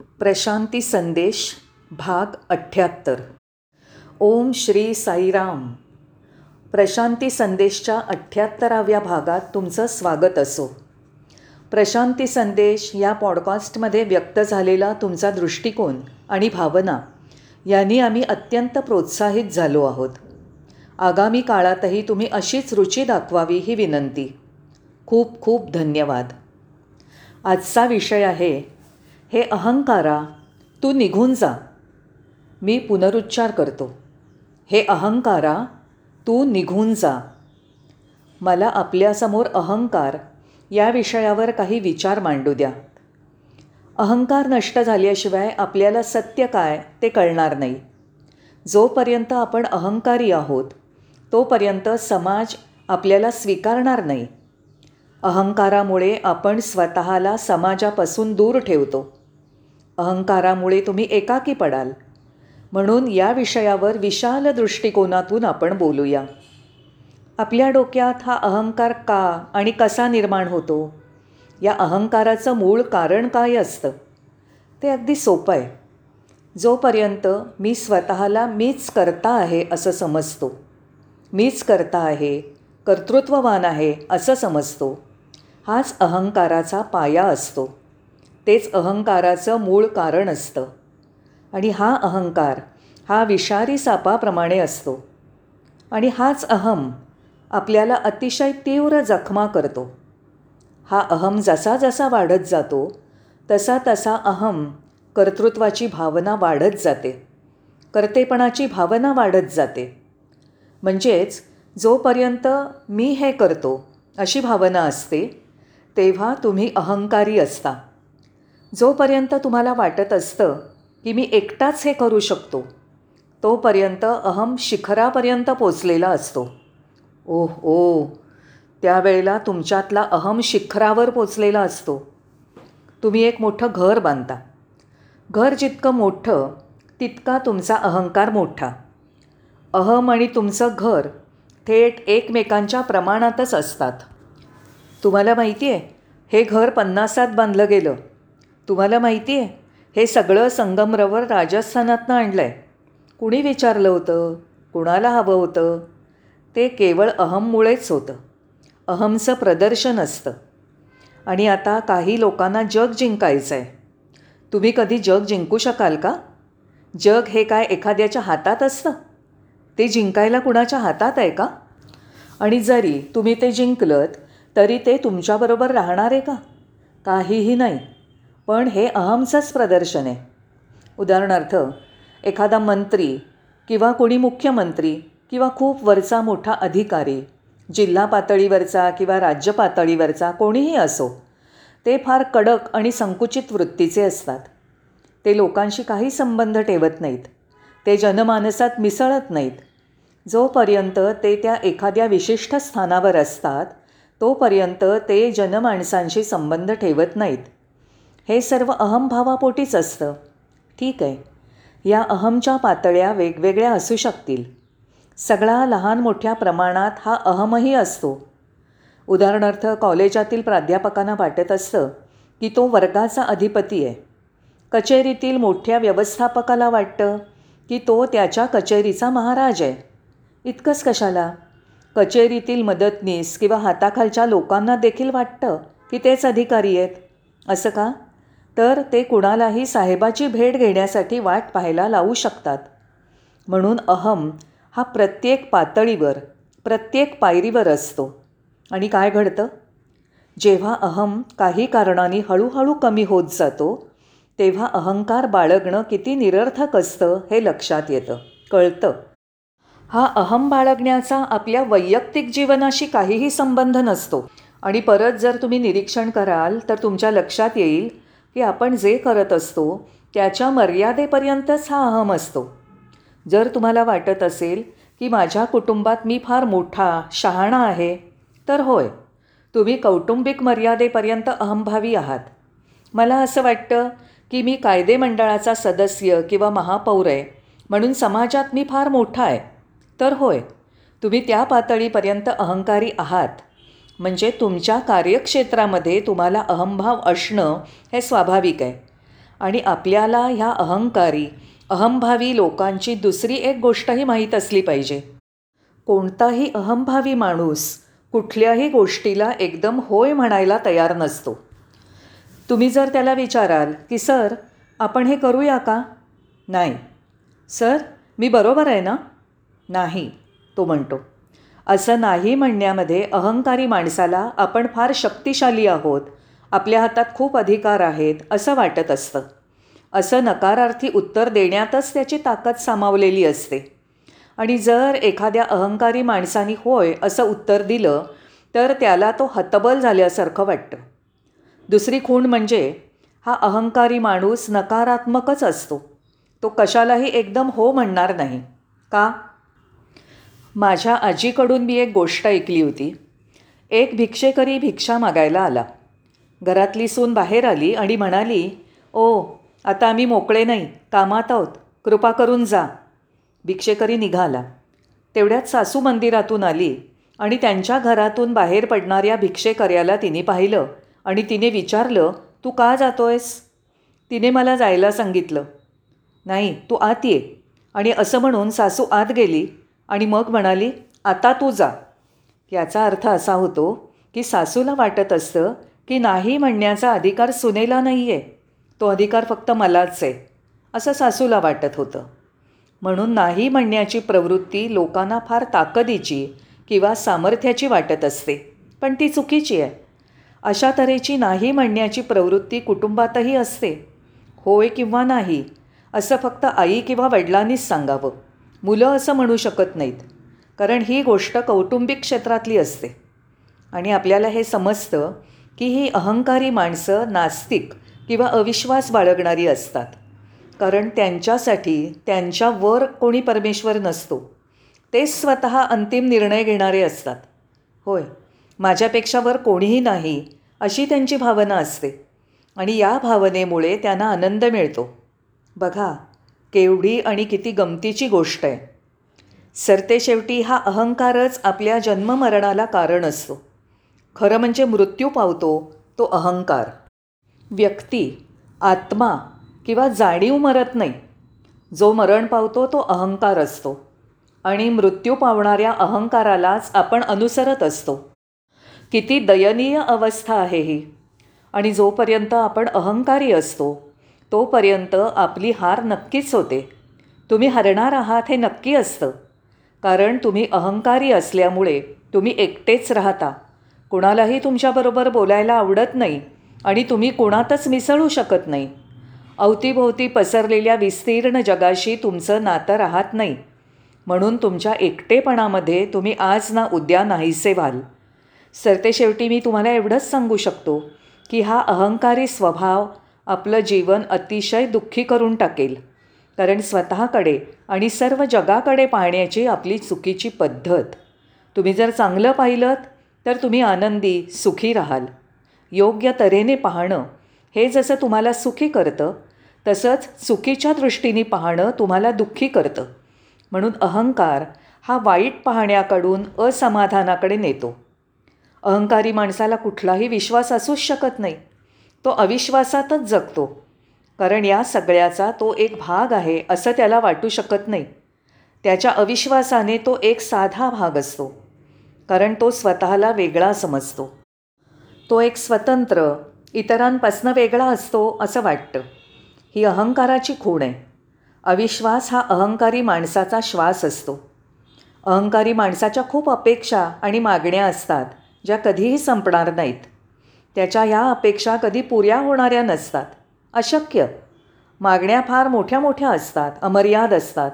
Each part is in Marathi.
प्रशांती संदेश भाग अठ्ठ्याहत्तर ओम श्री साईराम. प्रशांती संदेशच्या अठ्ठ्याहत्तराव्या भागात तुमचं स्वागत असो. प्रशांती संदेश या पॉडकास्टमध्ये व्यक्त झालेला तुमचा दृष्टिकोन आणि भावना यांनी आम्ही अत्यंत प्रोत्साहित झालो आहोत. आगामी काळातही तुम्ही अशीच रुची दाखवावी ही विनंती. खूप खूप धन्यवाद. आजचा विषय आहे हे अहंकारा तू निघून जा. मी पुनरुच्चार करतो. हे अहंकारा तू निघून जा. मला आपल्यासमोर अहंकार या विषयावर काही विचार मांडू द्या. अहंकार नष्ट झाल्याशिवाय आपल्याला सत्य काय ते कळणार नाही. जोपर्यंत आपण अहंकारी आहोत तोपर्यंत समाज आपल्याला स्वीकारणार नाही. अहंकारामुळे आपण स्वतःला समाजापासून दूर ठेवतो. अहंकारामुळे तुम्ही एकाकी पडाल. म्हणून या विषयावर विशाल दृष्टिकोनातून आपण बोलूया. आपल्या डोक्यात हा अहंकार का आणि कसा निर्माण होतो? या अहंकाराचं मूळ कारण काय असतं? ते अगदी सोपं आहे. जोपर्यंत मी स्वतःला मीच करता आहे असं समजतो. मीच करता आहे कर्तृत्ववान आहे असं समजतो. हाच अहंकाराचा पाया असतो. तेच अहंकाराचं मूळ कारण असतं. आणि हा अहंकार हा विषारी सापाप्रमाणे असतो. आणि हाच अहम आपल्याला अतिशय तीव्र जखमा करतो. हा अहम जसा जसा वाढत जातो तसा तसा अहम कर्तृत्वाची भावना वाढत जाते. कर्तेपणाची भावना वाढत जाते. म्हणजेच जोपर्यंत मी हे करतो अशी भावना असते तेव्हा तुम्ही अहंकारी असता. जोपर्यंत तुम्हाला वाटत असतं की मी एकटाच हे करू शकतो तोपर्यंत अहम शिखरापर्यंत पोचलेला असतो. ओह ओ त्यावेळेला तुमच्यातला अहम शिखरावर पोचलेला असतो. तुम्ही एक मोठं घर बांधता. घर जितकं मोठं तितका तुमचा अहंकार मोठा. अहम आणि तुमचं घर थेट एकमेकांच्या प्रमाणातच असतात. तुम्हाला माहिती आहे हे घर पन्नासात बांधलं गेलं. तुम्हाला माहिती आहे हे सगळं संगमरवर राजस्थानातनं आणलं आहे कुणी विचारलं होतं? कुणाला हवं होतं? ते केवळ अहममुळेच होतं. अहमचं प्रदर्शन असतं. आणि आता काही लोकांना जग जिंकायचं आहे तुम्ही कधी जग जिंकू शकाल का? जग हे काय एखाद्याच्या हातात असतं? ते जिंकायला कुणाच्या हातात आहे का? आणि जरी तुम्ही ते जिंकलत तरी ते तुमच्याबरोबर राहणार आहे का? काहीही नाही. पण हे अहमचंच प्रदर्शन आहे. उदाहरणार्थ एखादा मंत्री किंवा कोणी मुख्यमंत्री किंवा खूप वरचा मोठा अधिकारी जिल्हा पातळीवरचा किंवा राज्य पातळीवरचा कोणीही असो ते फार कडक आणि संकुचित वृत्तीचे असतात. ते लोकांशी काही संबंध ठेवत नाहीत. ते जनमानसात मिसळत नाहीत. जोपर्यंत ते त्या एखाद्या विशिष्ट स्थानावर असतात तोपर्यंत ते जनमाणसांशी संबंध ठेवत नाहीत. हे सर्व अहमभावापोटीच असतं. ठीक आहे. या अहमच्या पातळ्या वेगवेगळ्या असू शकतील. सगळा लहान मोठ्या प्रमाणात हा अहमही असतो. उदाहरणार्थ कॉलेजातील प्राध्यापकांना वाटत असतं की तो वर्गाचा अधिपती आहे. कचेरीतील मोठ्या व्यवस्थापकाला वाटतं की तो त्याच्या कचेरीचा महाराज आहे. इतकंच कशाला? कचेरीतील मदतनीस किंवा हाताखालच्या लोकांना देखील वाटतं की तेच अधिकारी आहेत. असं का? तर ते कुणालाही साहेबाची भेट घेण्यासाठी वाट पाहायला लावू शकतात. म्हणून अहम हा प्रत्येक पातळीवर प्रत्येक पायरीवर असतो. आणि काय घडतं? जेव्हा अहम काही कारणाने हळूहळू कमी होत जातो तेव्हा अहंकार बाळगणं किती निरर्थक असतं हे लक्षात येतं कळतं. हा अहम बाळगण्याचा आपल्या वैयक्तिक जीवनाशी काहीही संबंध नसतो. आणि परत जर तुम्ही निरीक्षण कराल तर तुमच्या लक्षात येईल की आपण जे करत असतो त्याच्या मर्यादेपर्यंतच हा अहम असतो. जर तुम्हाला वाटत असेल की माझ्या कुटुंबात मी फार मोठा शहाणा आहे तर होय तुम्ही कौटुंबिक मर्यादेपर्यंत अहमभावी आहात. मला असं वाटतं की मी कायदेमंडळाचा सदस्य किंवा महापौर आहे म्हणून समाजात मी फार मोठा आहे. तर होय तुम्ही त्या पातळीपर्यंत अहंकारी आहात. म्हणजे तुमच्या कार्यक्षेत्रामध्ये तुम्हाला अहंभाव असणं हे स्वाभाविक आहे. आणि आपल्याला ह्या अहंकारी अहंभावी लोकांची दुसरी एक गोष्टही माहीत असली पाहिजे. कोणताही अहंभावी माणूस कुठल्याही गोष्टीला एकदम होय म्हणायला तयार नसतो. तुम्ही जर त्याला विचाराल की सर आपण हे करूया का? नाही. सर मी बरोबर आहे ना? नाही तो म्हणतो. असं नाही म्हणण्यामध्ये अहंकारी माणसाला आपण फार शक्तिशाली आहोत. आपल्या हातात खूप अधिकार आहेत असं वाटत असतं. असं नकारार्थी उत्तर देण्यातच त्याची ताकद सामावलेली असते. आणि जर एखाद्या अहंकारी माणसाने होय असं उत्तर दिलं तर त्याला तो हतबल झाल्यासारखं वाटतं. दुसरी खूण म्हणजे हा अहंकारी माणूस नकारात्मकच असतो. तो कशालाही एकदम हो म्हणणार नाही. का? माझ्या आजीकडून मी एक गोष्ट ऐकली होती. एक भिक्षेकरी भिक्षा मागायला आला. घरातली सून बाहेर आली आणि म्हणाली ओ आता आम्ही मोकळे नाही कामात आहोत कृपा करून जा. भिक्षेकरी निघाला. तेवढ्यात सासू मंदिरातून आली आणि त्यांच्या घरातून बाहेर पडणाऱ्या भिक्षेकर्याला तिने पाहिलं आणि तिने विचारलं तू का जातोयस? तिने मला जायला सांगितलं नाही तू आत ये. आणि असं म्हणून सासू आत गेली आणि मग म्हणाली आता तू जा. याचा अर्थ असा होतो की सासूला वाटत असतं की नाही म्हणण्याचा अधिकार सुनेला नाही आहे तो अधिकार फक्त मलाच आहे असं सासूला वाटत होतं. म्हणून नाही म्हणण्याची प्रवृत्ती लोकांना फार ताकदीची किंवा सामर्थ्याची वाटत असते पण ती चुकीची आहे. अशा तऱ्हेची नाही म्हणण्याची प्रवृत्ती कुटुंबातही असते. होय किंवा नाही असं फक्त आई किंवा वडिलांनीच सांगावं. मुलं असं म्हणू शकत नाहीत. कारण ही गोष्ट कौटुंबिक क्षेत्रातली असते. आणि आपल्याला हे समजतं की ही अहंकारी माणसं नास्तिक किंवा अविश्वास बाळगणारी असतात. कारण त्यांच्यासाठी त्यांच्यावर कोणी परमेश्वर नसतो. तेच स्वतः अंतिम निर्णय घेणारे असतात. होय माझ्यापेक्षा वर कोणीही नाही अशी त्यांची भावना असते. आणि या भावनेमुळे त्यांना आनंद मिळतो. बघा केवढी आणि किती गमतीची गोष्ट आहे. सरते शेवटी हा अहंकारच आपल्या जन्ममरणाला कारण असतो. खरं म्हणजे मृत्यू पावतो तो अहंकार. व्यक्ती आत्मा किंवा जाणीव मरत नाही. जो मरण पावतो तो अहंकार असतो. आणि मृत्यू पावणाऱ्या अहंकारालाच आपण अनुसरत असतो. किती दयनीय अवस्था आहे ही. आणि जोपर्यंत आपण अहंकारी असतो तोपर्यंत आपली हार नक्कीच होते. तुम्ही हरणार आहात हे नक्की असतं. कारण तुम्ही अहंकारी असल्यामुळे तुम्ही एकटेच राहता. कुणालाही तुमच्याबरोबर बोलायला आवडत नाही आणि तुम्ही कुणातच मिसळू शकत नाही. अवतीभोवती पसरलेल्या विस्तीर्ण जगाशी तुमचं नातं राहत नाही. म्हणून तुमच्या एकटेपणामध्ये तुम्ही आज ना उद्या नाहीसे व्हाल. सरतेशेवटी मी तुम्हाला एवढंच सांगू शकतो की हा अहंकारी स्वभाव आपलं जीवन अतिशय दुःखी करून टाकेल. कारण स्वतःकडे आणि सर्व जगाकडे पाहण्याची आपली चुकीची पद्धत. तुम्ही जर चांगलं पाहिलं तर तुम्ही आनंदी सुखी राहाल. योग्य तऱ्हेने पाहणं हे जसं तुम्हाला सुखी करतं तसंच चुकीच्या दृष्टीने पाहणं तुम्हाला दुःखी करतं. म्हणून अहंकार हा वाईट पाहण्याकडून असमाधानाकडे नेतो. अहंकारी माणसाला कुठलाही विश्वास असूच शकत नाही. तो अविश्वासातच जगतो. कारण या सगळ्याचा तो एक भाग आहे असं त्याला वाटू शकत नाही. त्याच्या अविश्वासाने तो एक साधा भाग असतो. कारण तो स्वतःला वेगळा समजतो. तो एक स्वतंत्र इतरांपासनं वेगळा असतो असं वाटतं. ही अहंकाराची खूण आहे. अविश्वास हा अहंकारी माणसाचा श्वास असतो. अहंकारी माणसाच्या खूप अपेक्षा आणि मागण्या असतात ज्या कधीही संपणार नाहीत. त्याच्या ह्या अपेक्षा कधी पुऱ्या होणाऱ्या नसतात. अशक्य. मागण्या फार मोठ्या मोठ्या असतात अमर्याद असतात.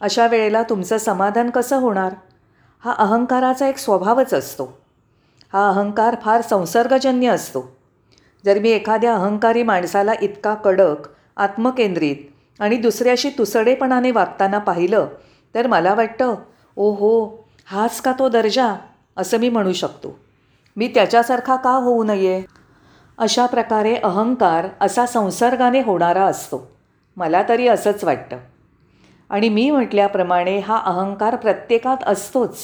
अशा वेळेला तुमचं समाधान कसं होणार? हा अहंकाराचा एक स्वभावच असतो. हा अहंकार फार संसर्गजन्य असतो. जर मी एखाद्या अहंकारी माणसाला इतका कडक आत्मकेंद्रित आणि दुसऱ्याशी तुसडेपणाने वागताना पाहिलं तर मला वाटतं ओ हो हाच का तो दर्जा? असं मी म्हणू शकतो. मी त्याच्यासारखा का होऊ नये? अशा प्रकारे अहंकार असा संसर्गाने होणारा असतो. मला तरी असंच वाटतं. आणि मी म्हटल्याप्रमाणे हा अहंकार प्रत्येकात असतोच.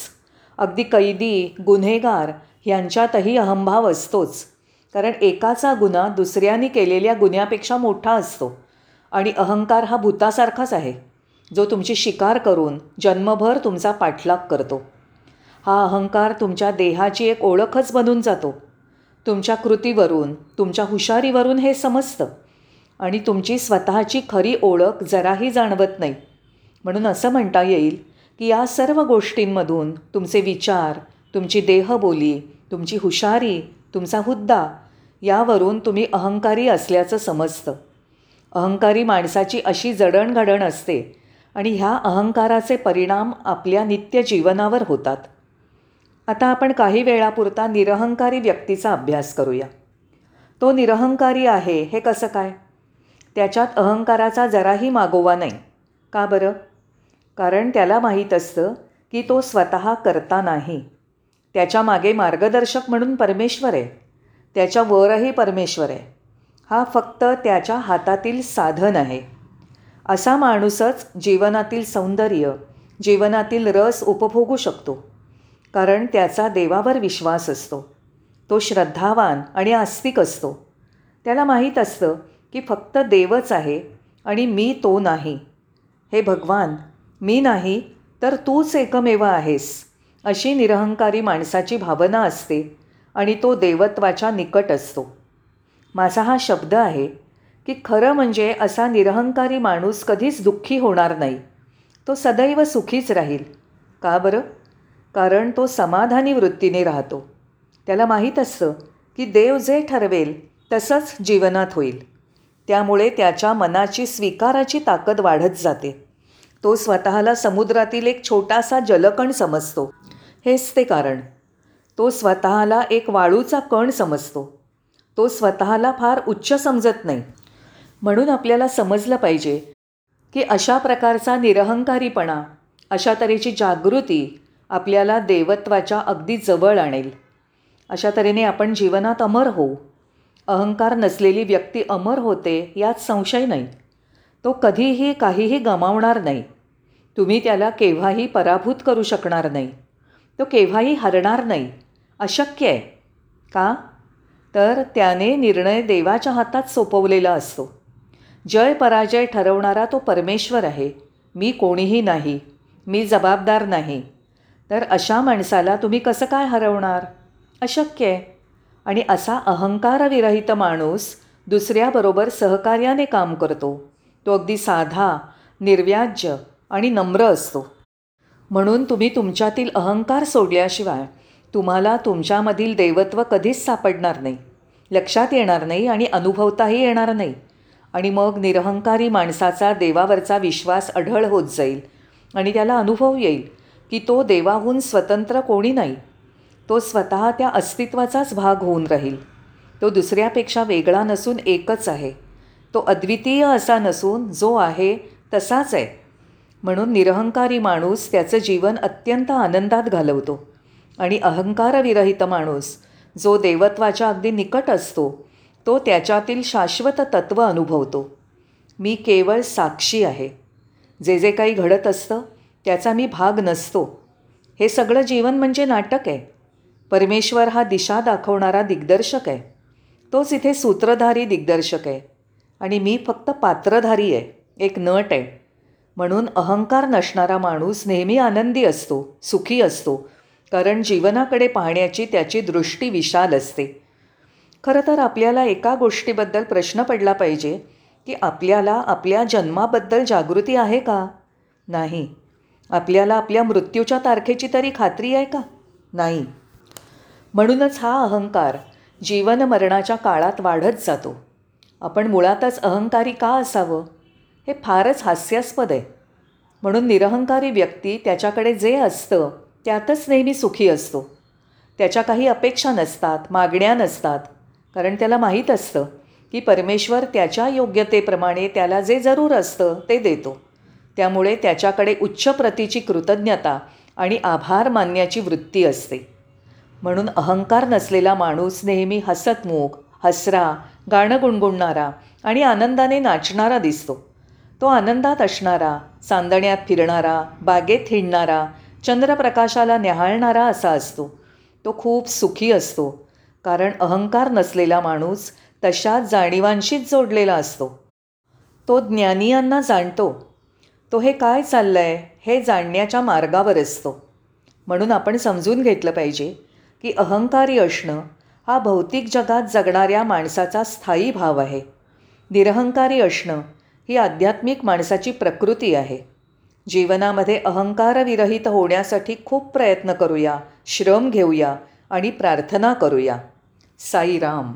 अगदी कैदी गुन्हेगार यांच्यातही अहंभाव असतोच. कारण एकाचा गुन्हा दुसऱ्याने केलेल्या गुन्ह्यापेक्षा मोठा असतो. आणि अहंकार हा भूतासारखाच आहे. जो तुमची शिकार करून जन्मभर तुमचा पाठलाग करतो. हा अहंकार तुमच्या देहाची एक ओळखच बनून जातो. तुमच्या कृतीवरून तुमच्या हुशारीवरून हे समजतं. आणि तुमची स्वतःची खरी ओळख जराही जाणवत नाही. म्हणून असं म्हणता येईल की या सर्व गोष्टींमधून तुमचे विचार तुमची देहबोली तुमची हुशारी तुमचा हुद्दा यावरून तुम्ही अहंकारी असल्याचं समजतं. अहंकारी माणसाची अशी जडणघडण असते आणि ह्या अहंकाराचे परिणाम आपल्या नित्य जीवनावर होतात. आता आपण काही वेळापुरता निरहंकारी व्यक्तीचा अभ्यास करूया. तो निरहंकारी आहे हे कसं काय? त्याच्यात अहंकाराचा जराही मागोवा नाही. का बरं? कारण त्याला माहीत असतं की तो स्वतः करता नाही. त्याच्यामागे मार्गदर्शक म्हणून परमेश्वर आहे. त्याच्या वरही परमेश्वर आहे. हा फक्त त्याच्या हातातील साधन आहे. असा माणूसच जीवनातील सौंदर्य जीवनातील रस उपभोगू शकतो. कारण त्याचा देवावर विश्वास असतो. तो श्रद्धावान आणि आस्तिक असतो. त्याला माहीत असतं की फक्त देवच आहे आणि मी तो नाही. हे भगवान मी नाही तर तूच एकमेव आहेस अशी निरहंकारी माणसाची भावना असते आणि तो देवत्वाच्या निकट असतो. माझा हा शब्द आहे की खरं म्हणजे असा निरहंकारी माणूस कधीच दुःखी होणार नाही. तो सदैव सुखीच राहील. का बरं? कारण तो समाधानी वृत्तीने राहतो. त्याला माहीत असतं की देव जे ठरवेल तसंच जीवनात होईल. त्यामुळे त्याच्या मनाची स्वीकाराची ताकद वाढत जाते. तो स्वतःला समुद्रातील एक छोटासा जलकण समजतो. हेच ते कारण. तो स्वतःला एक वाळूचा कण समजतो. तो स्वतःला फार उच्च समजत नाही. म्हणून आपल्याला समजलं पाहिजे की अशा प्रकारचा निरहंकारीपणा अशा तऱ्हेची जागृती आपल्याला देवत्वाच्या अगदी जवळ आणेल. अशा तऱ्हेने आपण जीवनात अमर होऊ. अहंकार नसलेली व्यक्ती अमर होते यात संशय नाही. तो कधीही काहीही गमावणार नाही. तुम्ही त्याला केव्हाही पराभूत करू शकणार नाही. तो केव्हाही हरणार नाही. अशक्य आहे. का? तर त्याने निर्णय देवाच्या हातात सोपवलेला असतो. जय पराजय ठरवणारा तो परमेश्वर आहे. मी कोणीही नाही. मी जबाबदार नाही. तर अशा माणसाला तुम्ही कसं काय हरवणार? अशक्य आहे. आणि असा अहंकारविरहित माणूस दुसऱ्याबरोबर सहकार्याने काम करतो. तो अगदी साधा निर्व्याज्य आणि नम्र असतो. म्हणून तुम्ही तुमच्यातील अहंकार सोडल्याशिवाय तुम्हाला तुमच्यामधील देवत्व कधीच सापडणार नाही. लक्षात येणार नाही आणि अनुभवताही येणार नाही. आणि मग निरहंकारी माणसाचा देवावरचा विश्वास अढळ होत जाईल आणि त्याला अनुभव येईल. की तो देवाहून स्वतंत्र कोणी नाही. तो स्वतः त्या अस्तित्वाचाच भाग होऊन राहील. तो दुसऱ्यापेक्षा वेगळा नसून एकच आहे. तो अद्वितीय असा नसून जो आहे तसाच आहे. म्हणून निरहंकारी माणूस त्याचं जीवन अत्यंत आनंदात घालवतो. आणि अहंकारविरहित माणूस जो देवत्वाच्या अगदी निकट असतो तो त्याच्यातील शाश्वत तत्त्व अनुभवतो. मी केवळ साक्षी आहे. जे जे काही घडत असतं त्याचा मी भाग नसतो. हे सगळं जीवन म्हणजे नाटक आहे. परमेश्वर हा दिशा दाखवणारा दिग्दर्शक आहे. तोच इथे सूत्रधारी दिग्दर्शक आहे. आणि मी फक्त पात्रधारी आहे. एक नट आहे. म्हणून अहंकार नसणारा माणूस नेहमी आनंदी असतो सुखी असतो. कारण जीवनाकडे पाहण्याची त्याची दृष्टी विशाल असते. खरं तर आपल्याला एका गोष्टीबद्दल प्रश्न पडला पाहिजे की आपल्याला आपल्या जन्माबद्दल जागृती आहे का? नाही. आपल्याला आपल्या मृत्यूच्या तारखेची तरी खात्री आहे का? नाही. म्हणूनच हा अहंकार जीवन मरणाच्या काळात वाढत जातो. आपण मुळातच अहंकारी का असावं? हे फारच हास्यास्पद आहे. म्हणून निरहंकारी व्यक्ती त्याच्याकडे जे असतं त्यातच नेहमी सुखी असतो. त्याच्या काही अपेक्षा नसतात मागण्या नसतात. कारण त्याला माहीत असतं की परमेश्वर त्याच्या योग्यतेप्रमाणे त्याला जे जरूर असतं ते देतो. त्यामुळे त्याच्याकडे उच्च प्रतीची कृतज्ञता आणि आभार मानण्याची वृत्ती असते. म्हणून अहंकार नसलेला माणूस नेहमी हसतमुख हसरा गाणं गुणगुणणारा आणि आनंदाने नाचणारा दिसतो. तो आनंदात असणारा चांदण्यात फिरणारा बागेत हिंडणारा चंद्रप्रकाशाला न्याहाळणारा असा असतो. तो खूप सुखी असतो. कारण अहंकार नसलेला माणूस तशा जाणीवांशीच जोडलेला असतो. तो ज्ञानियांना जाणतो तो हे काय चाललं आहे हे जाणण्याच्या मार्गावर असतो. म्हणून आपण समजून घेतलं पाहिजे की अहंकारी असणं हा भौतिक जगात जगणाऱ्या माणसाचा स्थायी भाव आहे. निरहंकारी असणं ही आध्यात्मिक माणसाची प्रकृती आहे. जीवनामध्ये अहंकारविरहित होण्यासाठी खूप प्रयत्न करूया श्रम घेऊया आणि प्रार्थना करूया. साईराम.